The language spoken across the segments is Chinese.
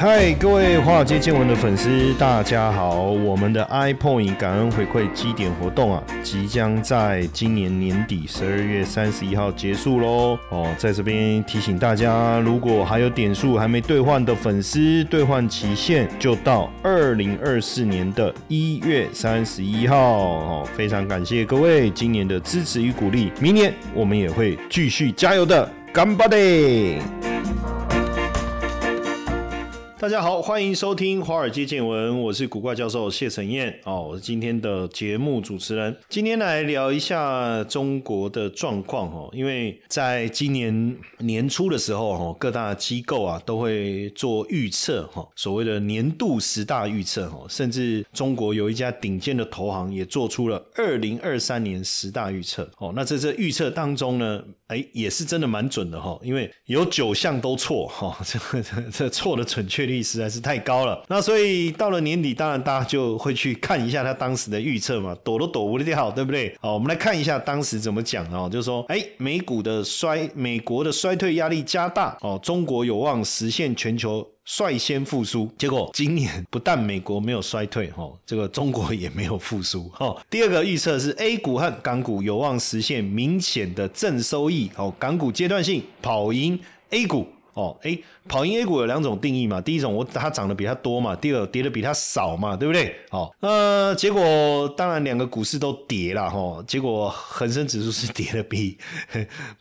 嗨，各位华尔街见闻的粉丝，大家好！我们的 iPoint 感恩回馈基点活动啊，即将在今年年底十二月三十一号结束喽。哦，在这边提醒大家，如果还有点数还没兑换的粉丝，兑换期限就到二零二四年的一月三十一号。哦，非常感谢各位今年的支持与鼓励，明年我们也会继续加油的，干巴爹！大家好，欢迎收听《华尔街见闻》，我是古怪教授谢承彦哦，我是今天的节目主持人。今天来聊一下中国的状况哦，因为在今年年初的时候哈，各大机构啊都会做预测哈，所谓的年度十大预测哈，甚至中国有一家顶尖的投行也做出了二零二三年十大预测哦。那在这预测当中呢，哎，也是真的蛮准的哈，因为有九项都错哈，这这这错的准确。率实在是太高了，那所以到了年底，当然大家就会去看一下他当时的预测嘛，躲都躲不掉，对不对？好，我们来看一下当时怎么讲哦，就是说，哎，美股的衰，美国的衰退压力加大哦，中国有望实现全球率先复苏。结果今年不但美国没有衰退哈，这个中国也没有复苏哈。第二个预测是 A 股和港股有望实现明显的正收益哦，港股阶段性跑赢 A 股。哦，哎，跑赢 A 股有两种定义嘛，第一种我它涨得比它多嘛，第二跌的比它少嘛，对不对？好，呃，结果当然两个股市都跌了哈，结果恒生指数是跌的比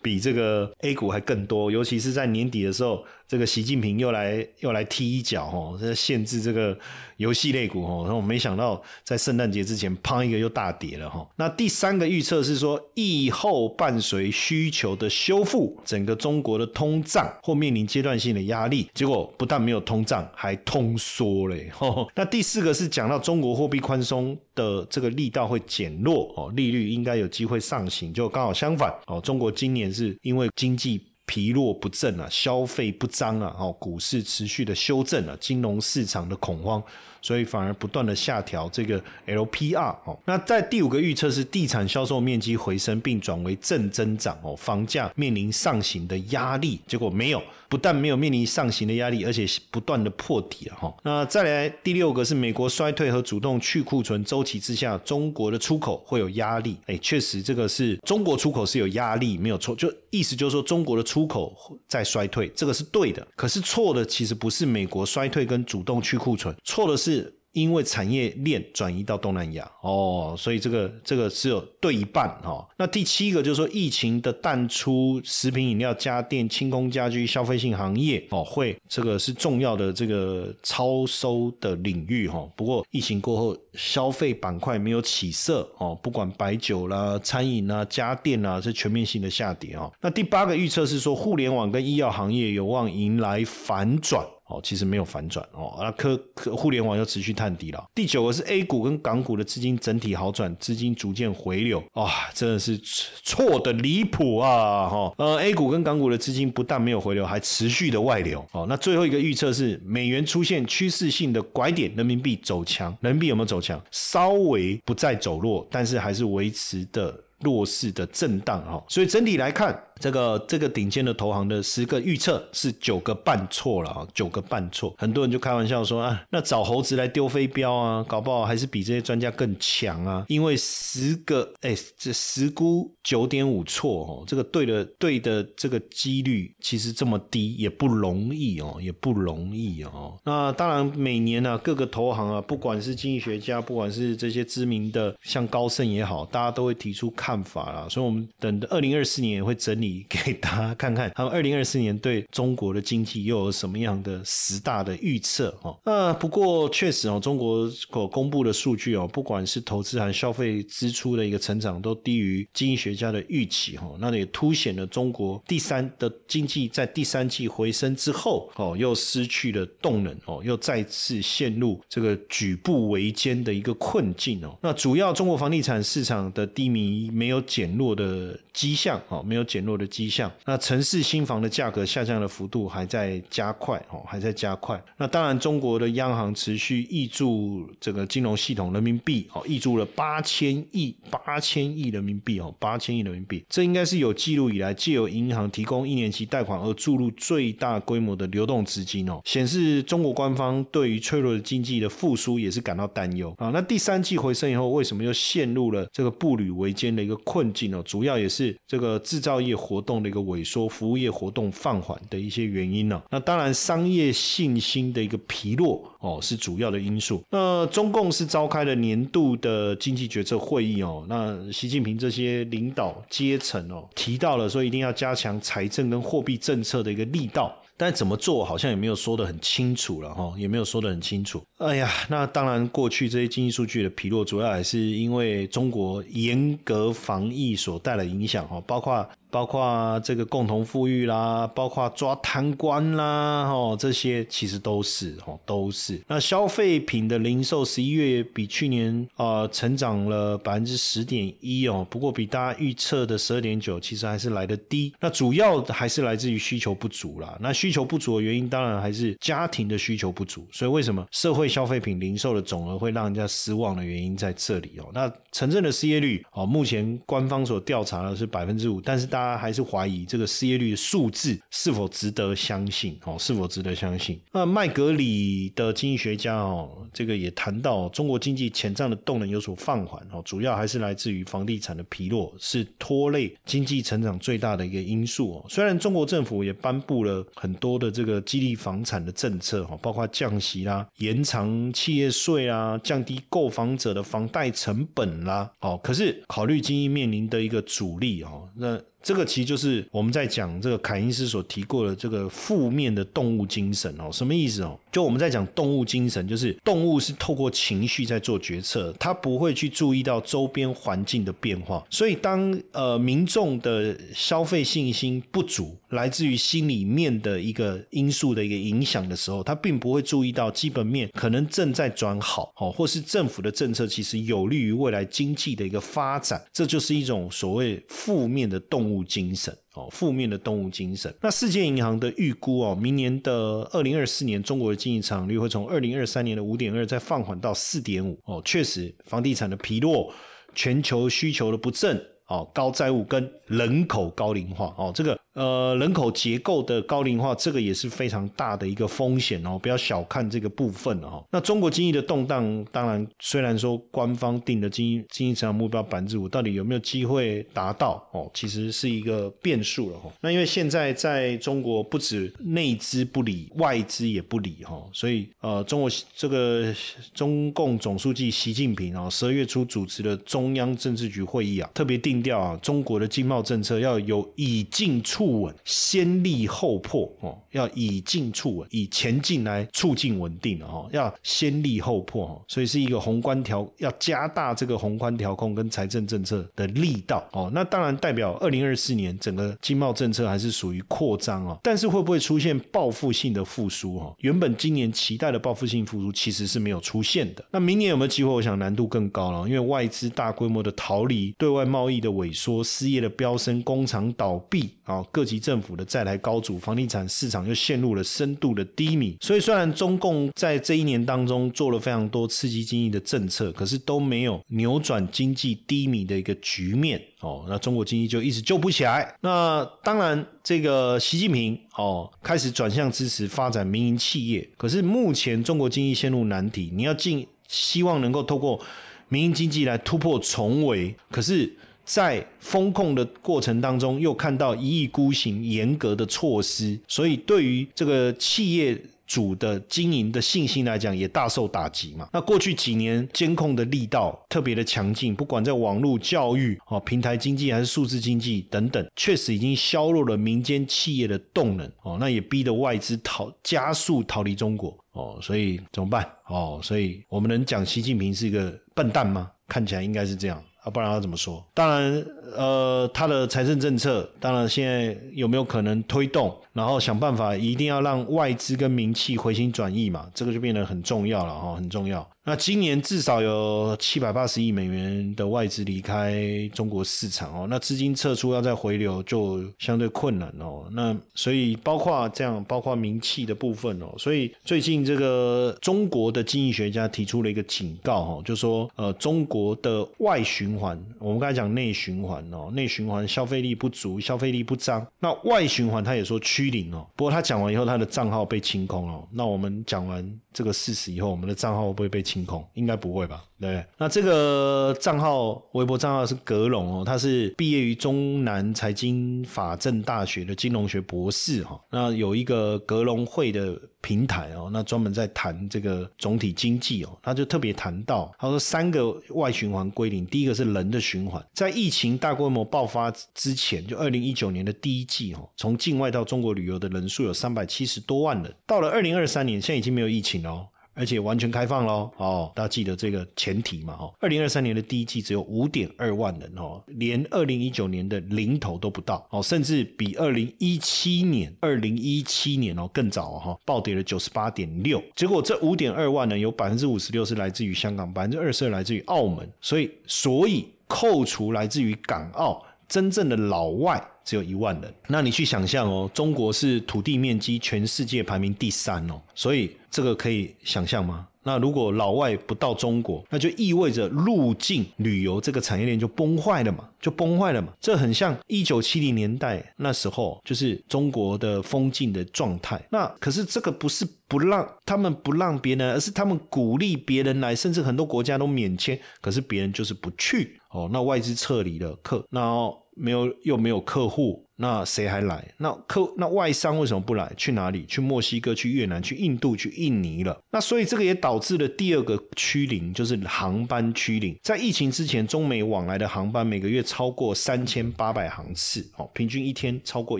比这个 A 股还更多，尤其是在年底的时候。这个习近平又来又来踢一脚哈，这限制这个游戏类股哈，然后没想到在圣诞节之前，砰一个又大跌了哈。那第三个预测是说，疫后伴随需求的修复，整个中国的通胀或面临阶段性的压力，结果不但没有通胀，还通缩嘞。那第四个是讲到中国货币宽松的这个力道会减弱哦，利率应该有机会上行，就刚好相反哦。中国今年是因为经济。疲弱不振啊，消费不彰啊，哦，股市持续的修正啊，金融市场的恐慌。所以反而不断的下调这个 LPR 哦，那在第五个预测是地产销售面积回升并转为正增长哦，房价面临上行的压力，结果没有，不但没有面临上行的压力，而且不断的破底了哈。那再来第六个是美国衰退和主动去库存周期之下，中国的出口会有压力。哎，确实这个是中国出口是有压力，没有错，就意思就是说中国的出出口在衰退，这个是对的。可是错的其实不是美国衰退跟主动去库存，错的是。因为产业链转移到东南亚哦，所以这个这个只有对一半哈。那第七个就是说，疫情的淡出，食品饮料、家电、轻工家居、消费性行业哦，会这个是重要的这个超收的领域哈。不过疫情过后，消费板块没有起色哦，不管白酒啦、餐饮啦、家电啦，是全面性的下跌哦。那第八个预测是说，互联网跟医药行业有望迎来反转。哦，其实没有反转哦，那科科互联网又持续探底了。第九个是 A 股跟港股的资金整体好转，资金逐渐回流，啊，真的是错的离谱啊！哈，呃，A 股跟港股的资金不但没有回流，还持续的外流。哦，那最后一个预测是美元出现趋势性的拐点，人民币走强，人民币有没有走强？稍微不再走弱，但是还是维持的弱势的震荡哈。所以整体来看。这个这个顶尖的投行的十个预测是九个半错了啊，九个半错，很多人就开玩笑说啊，那找猴子来丢飞镖啊，搞不好还是比这些专家更强啊，因为十个哎，这十估九点五错哦，这个对的对的这个几率其实这么低也不容易哦，也不容易哦。那当然每年呢，各个投行啊，不管是经济学家，不管是这些知名的像高盛也好，大家都会提出看法啦，所以我们等二零二四年也会整理。给大家看看，他们二零二四年对中国的经济又有什么样的十大的预测哦？那不过确实哦，中国所公布的数据哦，不管是投资还是消费支出的一个成长，都低于经济学家的预期哈。那也凸显了中国第三的经济在第三季回升之后哦，又失去了动能哦，又再次陷入这个举步维艰的一个困境哦。那主要中国房地产市场的低迷没有减弱的迹象哦，没有减弱。的迹象。那城市新房的价格下降的幅度还在加快哦，还在加快。那当然，中国的央行持续挹注这个金融系统人民币哦，挹注了八千亿八千亿人民币哦，八千亿人民币，这应该是有记录以来借由银行提供一年期贷款而注入最大规模的流动资金哦，显示中国官方对于脆弱的经济的复苏也是感到担忧啊。那第三季回升以后，为什么又陷入了这个步履维艰的一个困境呢？主要也是这个制造业活动的一个萎缩，服务业活动放缓的一些原因呢。那当然，商业信心的一个疲弱哦，是主要的因素。那中共是召开了年度的经济决策会议哦，那习近平这些领导阶层哦，提到了说一定要加强财政跟货币政策的一个力道。但怎么做好像也没有说的很清楚了哈，也没有说的很清楚。哎呀，那当然过去这些经济数据的疲弱，主要还是因为中国严格防疫所带来影响哦，包括。包括这个共同富裕啦，包括抓贪官啦，哦，这些其实都是哦，都是。那消费品的零售十一月比去年啊成长了百分之十点一哦，不过比大家预测的十二点九其实还是来的低。那主要还是来自于需求不足啦。那需求不足的原因，当然还是家庭的需求不足。所以为什么社会消费品零售的总额会让人家失望的原因在这里哦。那城镇的失业率哦，目前官方所调查的是百分之五，但是大家还是怀疑这个失业率的数字是否值得相信哦？是否值得相信？那麦格里的经济学家哦，这个也谈到中国经济潜在的动能有所放缓哦，主要还是来自于房地产的疲弱，是拖累经济成长最大的一个因素哦。虽然中国政府也颁布了很多的这个激励房产的政策哈，包括降息啦、延长企业税啊、降低购房者的房贷成本啦，哦，可是考虑经济面临的一个阻力哦，那。这个其实就是我们在讲这个凯因斯所提过的这个负面的动物精神哦，什么意思哦？就我们在讲动物精神，就是动物是透过情绪在做决策，它不会去注意到周边环境的变化。所以当呃民众的消费信心不足，来自于心里面的一个因素的一个影响的时候，他并不会注意到基本面可能正在转好，哦，或是政府的政策其实有利于未来经济的一个发展，这就是一种所谓负面的动物。精神哦，负面的动物精神。那世界银行的预估哦，明年的二零二四年，中国的经济增长率会从二零二三年的五点二再放缓到四点五哦。确实，房地产的疲弱，全球需求的不振哦，高债务跟人口高龄化哦，这个。呃，人口结构的高龄化，这个也是非常大的一个风险哦，不要小看这个部分哦。那中国经济的动荡，当然虽然说官方定的经济经济增长目标百分之五，到底有没有机会达到哦，其实是一个变数了哈。那因为现在在中国不止内资不理，外资也不理哈，所以呃，中国这个中共总书记习近平啊，十二月初主持的中央政治局会议啊，特别定调啊，中国的经贸政策要有以进促。不稳，先立后破哦，要以进促稳，以前进来促进稳定哦，要先立后破哦，所以是一个宏观调，要加大这个宏观调控跟财政政策的力道哦。那当然代表二零二四年整个经贸政策还是属于扩张哦，但是会不会出现报复性的复苏哦？原本今年期待的报复性复苏其实是没有出现的。那明年有没有机会？我想难度更高了，因为外资大规模的逃离，对外贸易的萎缩，失业的飙升，工厂倒闭啊。各级政府的债台高筑，房地产市场又陷入了深度的低迷。所以，虽然中共在这一年当中做了非常多刺激经济的政策，可是都没有扭转经济低迷的一个局面哦。那中国经济就一直救不起来。那当然，这个习近平哦开始转向支持发展民营企业，可是目前中国经济陷入难题。你要进，希望能够透过民营经济来突破重围，可是。在风控的过程当中，又看到一意孤行、严格的措施，所以对于这个企业主的经营的信心来讲，也大受打击嘛。那过去几年监控的力道特别的强劲，不管在网络教育、哦平台经济还是数字经济等等，确实已经削弱了民间企业的动能哦。那也逼得外资逃加速逃离中国哦。所以怎么办哦？所以我们能讲习近平是一个笨蛋吗？看起来应该是这样。不然要怎么说？当然，呃，他的财政政策，当然现在有没有可能推动，然后想办法一定要让外资跟名气回心转意嘛，这个就变得很重要了哈，很重要。那今年至少有七百八十亿美元的外资离开中国市场哦，那资金撤出要再回流就相对困难哦。那所以包括这样，包括名气的部分哦，所以最近这个中国的经济学家提出了一个警告哈，就说呃中国的外循环，我们刚才讲内循环哦，内循环消费力不足，消费力不张。那外循环他也说趋零哦，不过他讲完以后，他的账号被清空了。那我们讲完这个事实以后，我们的账号会不会被清？空应该不会吧？对，那这个账号微博账号是格隆哦，他是毕业于中南财经法政大学的金融学博士哈。那有一个格隆会的平台哦，那专门在谈这个总体经济哦，他就特别谈到，他说三个外循环归零，第一个是人的循环，在疫情大规模爆发之前，就二零一九年的第一季哦，从境外到中国旅游的人数有三百七十多万人，到了二零二三年，现在已经没有疫情了。哦而且完全开放喽，哦，大家记得这个前提嘛，哦，二零二三年的第一季只有五点二万人哦，连二零一九年的零头都不到，哦，甚至比二零一七年二零一七年哦更早哈，暴跌了九十八点六。结果这五点二万呢，有百分之五十六是来自于香港，百分之二十二来自于澳门，所以所以扣除来自于港澳真正的老外。只有一万人，那你去想象哦，中国是土地面积全世界排名第三哦，所以这个可以想象吗？那如果老外不到中国，那就意味着入境旅游这个产业链就崩坏了嘛，就崩坏了嘛。这很像一九七零年代那时候，就是中国的封禁的状态。那可是这个不是不让他们不让别人，而是他们鼓励别人来，甚至很多国家都免签，可是别人就是不去哦。那外资撤离了客，那。没有，又没有客户。那谁还来？那客那外商为什么不来？去哪里？去墨西哥、去越南、去印度、去印尼了。那所以这个也导致了第二个趋零，就是航班趋零。在疫情之前，中美往来的航班每个月超过三千八百航次，哦，平均一天超过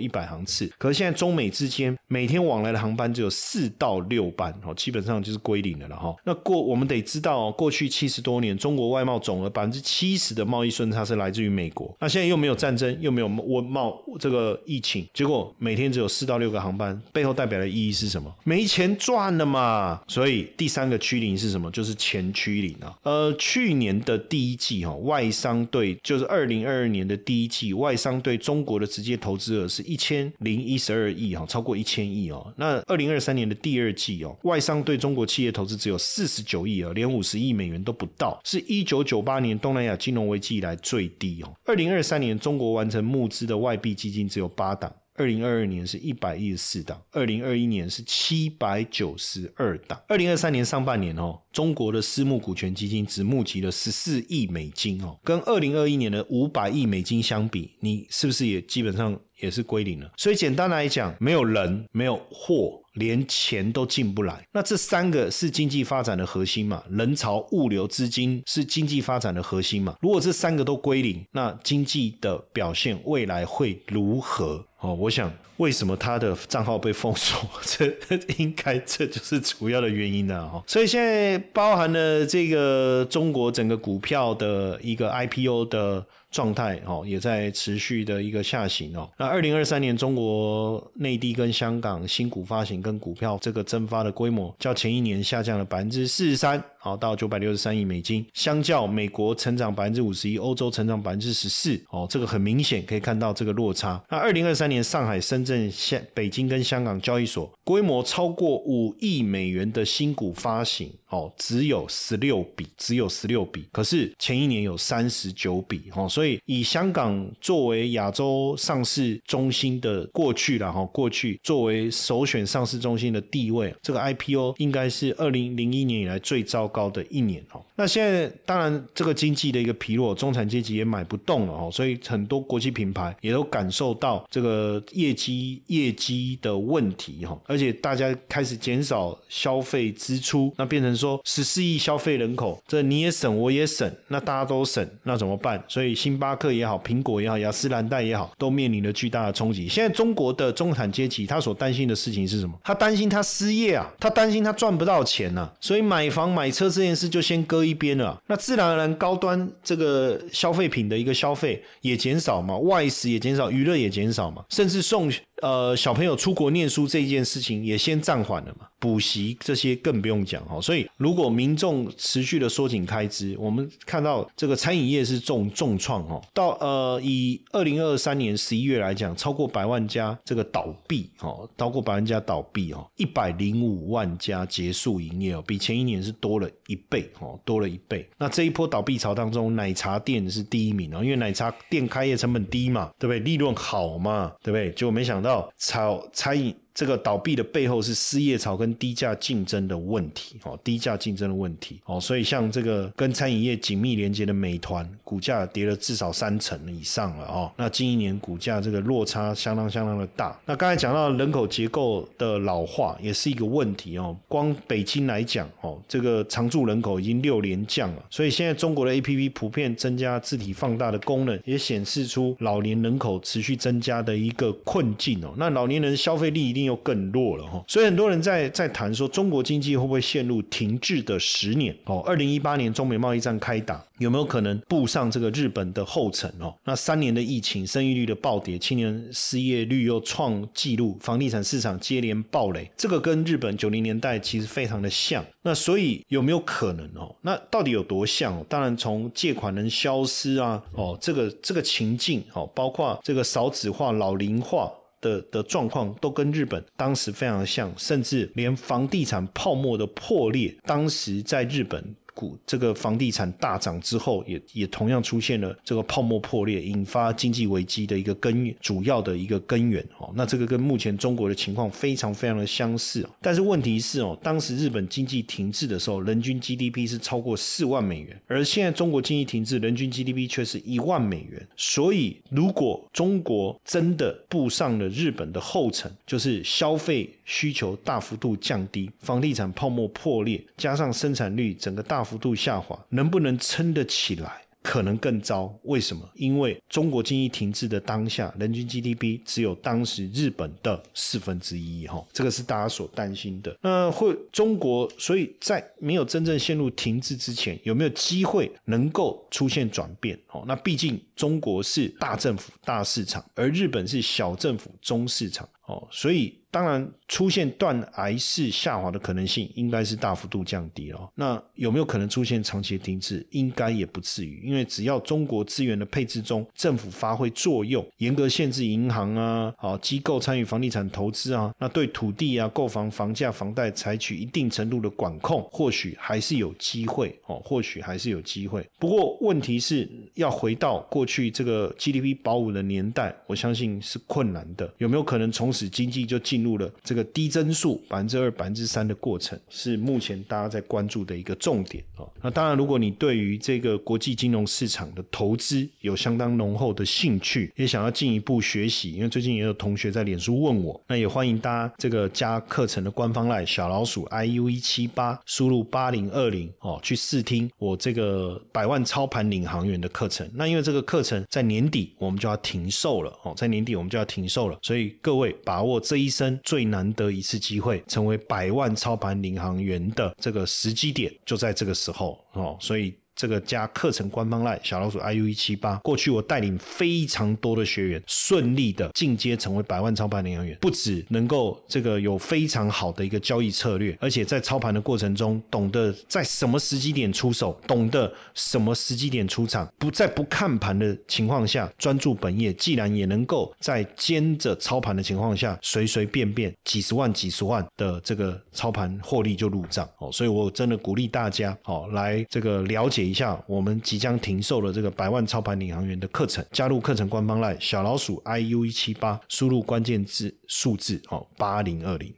一百航次。可是现在中美之间每天往来的航班只有四到六班，哦，基本上就是归零的了哈。那过我们得知道，过去七十多年，中国外贸总额百分之七十的贸易顺差是来自于美国。那现在又没有战争，又没有外贸。这个疫情，结果每天只有四到六个航班，背后代表的意义是什么？没钱赚了嘛。所以第三个趋零是什么？就是钱趋零啊。呃，去年的第一季哈，外商对就是二零二二年的第一季，外商对中国的直接投资额是一千零一十二亿哈，超过一千亿哦。那二零二三年的第二季哦，外商对中国企业投资只有四十九亿哦，连五十亿美元都不到，是一九九八年东南亚金融危机以来最低哦。二零二三年中国完成募资的外币基金。只有八档，二零二二年是一百一十四档，二零二一年是七百九十二档，二零二三年上半年哦，中国的私募股权基金只募集了十四亿美金哦，跟二零二一年的五百亿美金相比，你是不是也基本上也是归零了？所以简单来讲，没有人，没有货。连钱都进不来，那这三个是经济发展的核心嘛？人潮、物流、资金是经济发展的核心嘛？如果这三个都归零，那经济的表现未来会如何？哦，我想为什么他的账号被封锁？这应该这就是主要的原因了哈。所以现在包含了这个中国整个股票的一个 IPO 的。状态哦，也在持续的一个下行哦。那二零二三年，中国内地跟香港新股发行跟股票这个增发的规模，较前一年下降了百分之四十三。好，到九百六十三亿美金，相较美国成长百分之五十一，欧洲成长百分之十四，哦，这个很明显可以看到这个落差。那二零二三年，上海、深圳、香、北京跟香港交易所规模超过五亿美元的新股发行，哦，只有十六笔，只有十六笔。可是前一年有三十九笔，哦，所以以香港作为亚洲上市中心的过去了，哈，过去作为首选上市中心的地位，这个 IPO 应该是二零零一年以来最糟。高的一年哦，那现在当然这个经济的一个疲弱，中产阶级也买不动了哦，所以很多国际品牌也都感受到这个业绩业绩的问题哈，而且大家开始减少消费支出，那变成说十四亿消费人口，这你也省我也省，那大家都省，那怎么办？所以星巴克也好，苹果也好，雅诗兰黛也好，都面临了巨大的冲击。现在中国的中产阶级他所担心的事情是什么？他担心他失业啊，他担心他赚不到钱呐，所以买房买。车这件事就先搁一边了。那自然而然，高端这个消费品的一个消费也减少嘛，外食也减少，娱乐也减少嘛，甚至送。呃，小朋友出国念书这件事情也先暂缓了嘛，补习这些更不用讲哈。所以，如果民众持续的缩紧开支，我们看到这个餐饮业是重重创哦。到呃，以二零二三年十一月来讲，超过百万家这个倒闭哦，超过百万家倒闭哦，一百零五万家结束营业哦，比前一年是多了一倍哦，多了一倍。那这一波倒闭潮当中，奶茶店是第一名哦，因为奶茶店开业成本低嘛，对不对？利润好嘛，对不对？结果没想。到炒餐饮。这个倒闭的背后是失业潮跟低价竞争的问题，哦，低价竞争的问题，哦，所以像这个跟餐饮业紧密连接的美团，股价跌了至少三成以上了，哦，那近一年股价这个落差相当相当的大。那刚才讲到人口结构的老化也是一个问题，哦，光北京来讲，哦，这个常住人口已经六连降了，所以现在中国的 A P P 普遍增加字体放大的功能，也显示出老年人口持续增加的一个困境，哦，那老年人消费力一定。又更弱了哈，所以很多人在在谈说中国经济会不会陷入停滞的十年哦？二零一八年中美贸易战开打，有没有可能步上这个日本的后尘哦？那三年的疫情，生育率的暴跌，青年失业率又创纪录，房地产市场接连暴雷，这个跟日本九零年代其实非常的像。那所以有没有可能哦？那到底有多像？当然从借款人消失啊，哦，这个这个情境哦，包括这个少子化、老龄化。的的状况都跟日本当时非常像，甚至连房地产泡沫的破裂，当时在日本。股这个房地产大涨之后，也也同样出现了这个泡沫破裂，引发经济危机的一个根源，主要的一个根源哦。那这个跟目前中国的情况非常非常的相似。但是问题是哦，当时日本经济停滞的时候，人均 GDP 是超过四万美元，而现在中国经济停滞，人均 GDP 却是一万美元。所以，如果中国真的步上了日本的后尘，就是消费需求大幅度降低，房地产泡沫破裂，加上生产率整个大。幅度下滑，能不能撑得起来？可能更糟。为什么？因为中国经济停滞的当下，人均 GDP 只有当时日本的四分之一，哈，这个是大家所担心的。那会中国，所以在没有真正陷入停滞之前，有没有机会能够出现转变？哦，那毕竟中国是大政府大市场，而日本是小政府中市场，哦，所以。当然，出现断崖式下滑的可能性应该是大幅度降低了。那有没有可能出现长期停滞？应该也不至于，因为只要中国资源的配置中，政府发挥作用，严格限制银行啊、好机构参与房地产投资啊，那对土地啊、购房房价、房贷采取一定程度的管控，或许还是有机会哦，或许还是有机会。不过问题是要回到过去这个 GDP 保五的年代，我相信是困难的。有没有可能从使经济就进？入了这个低增速百分之二、百分之三的过程，是目前大家在关注的一个重点哦。那当然，如果你对于这个国际金融市场的投资有相当浓厚的兴趣，也想要进一步学习，因为最近也有同学在脸书问我，那也欢迎大家这个加课程的官方赖小老鼠 i u 一七八，输入八零二零哦，去试听我这个百万操盘领航员的课程。那因为这个课程在年底我们就要停售了哦，在年底我们就要停售了，所以各位把握这一生。最难得一次机会，成为百万操盘领航员的这个时机点，就在这个时候哦，所以。这个加课程官方赖小老鼠 iu 一七八，过去我带领非常多的学员顺利的进阶成为百万操盘领航员，不止能够这个有非常好的一个交易策略，而且在操盘的过程中，懂得在什么时机点出手，懂得什么时机点出场，不在不看盘的情况下专注本业，既然也能够在兼着操盘的情况下，随随便便几十万、几十万的这个操盘获利就入账哦，所以我真的鼓励大家哦来这个了解。一下，我们即将停售的这个百万操盘领航员的课程，加入课程官方赖小老鼠 iu 一七八，输入关键字数字哦八零二零。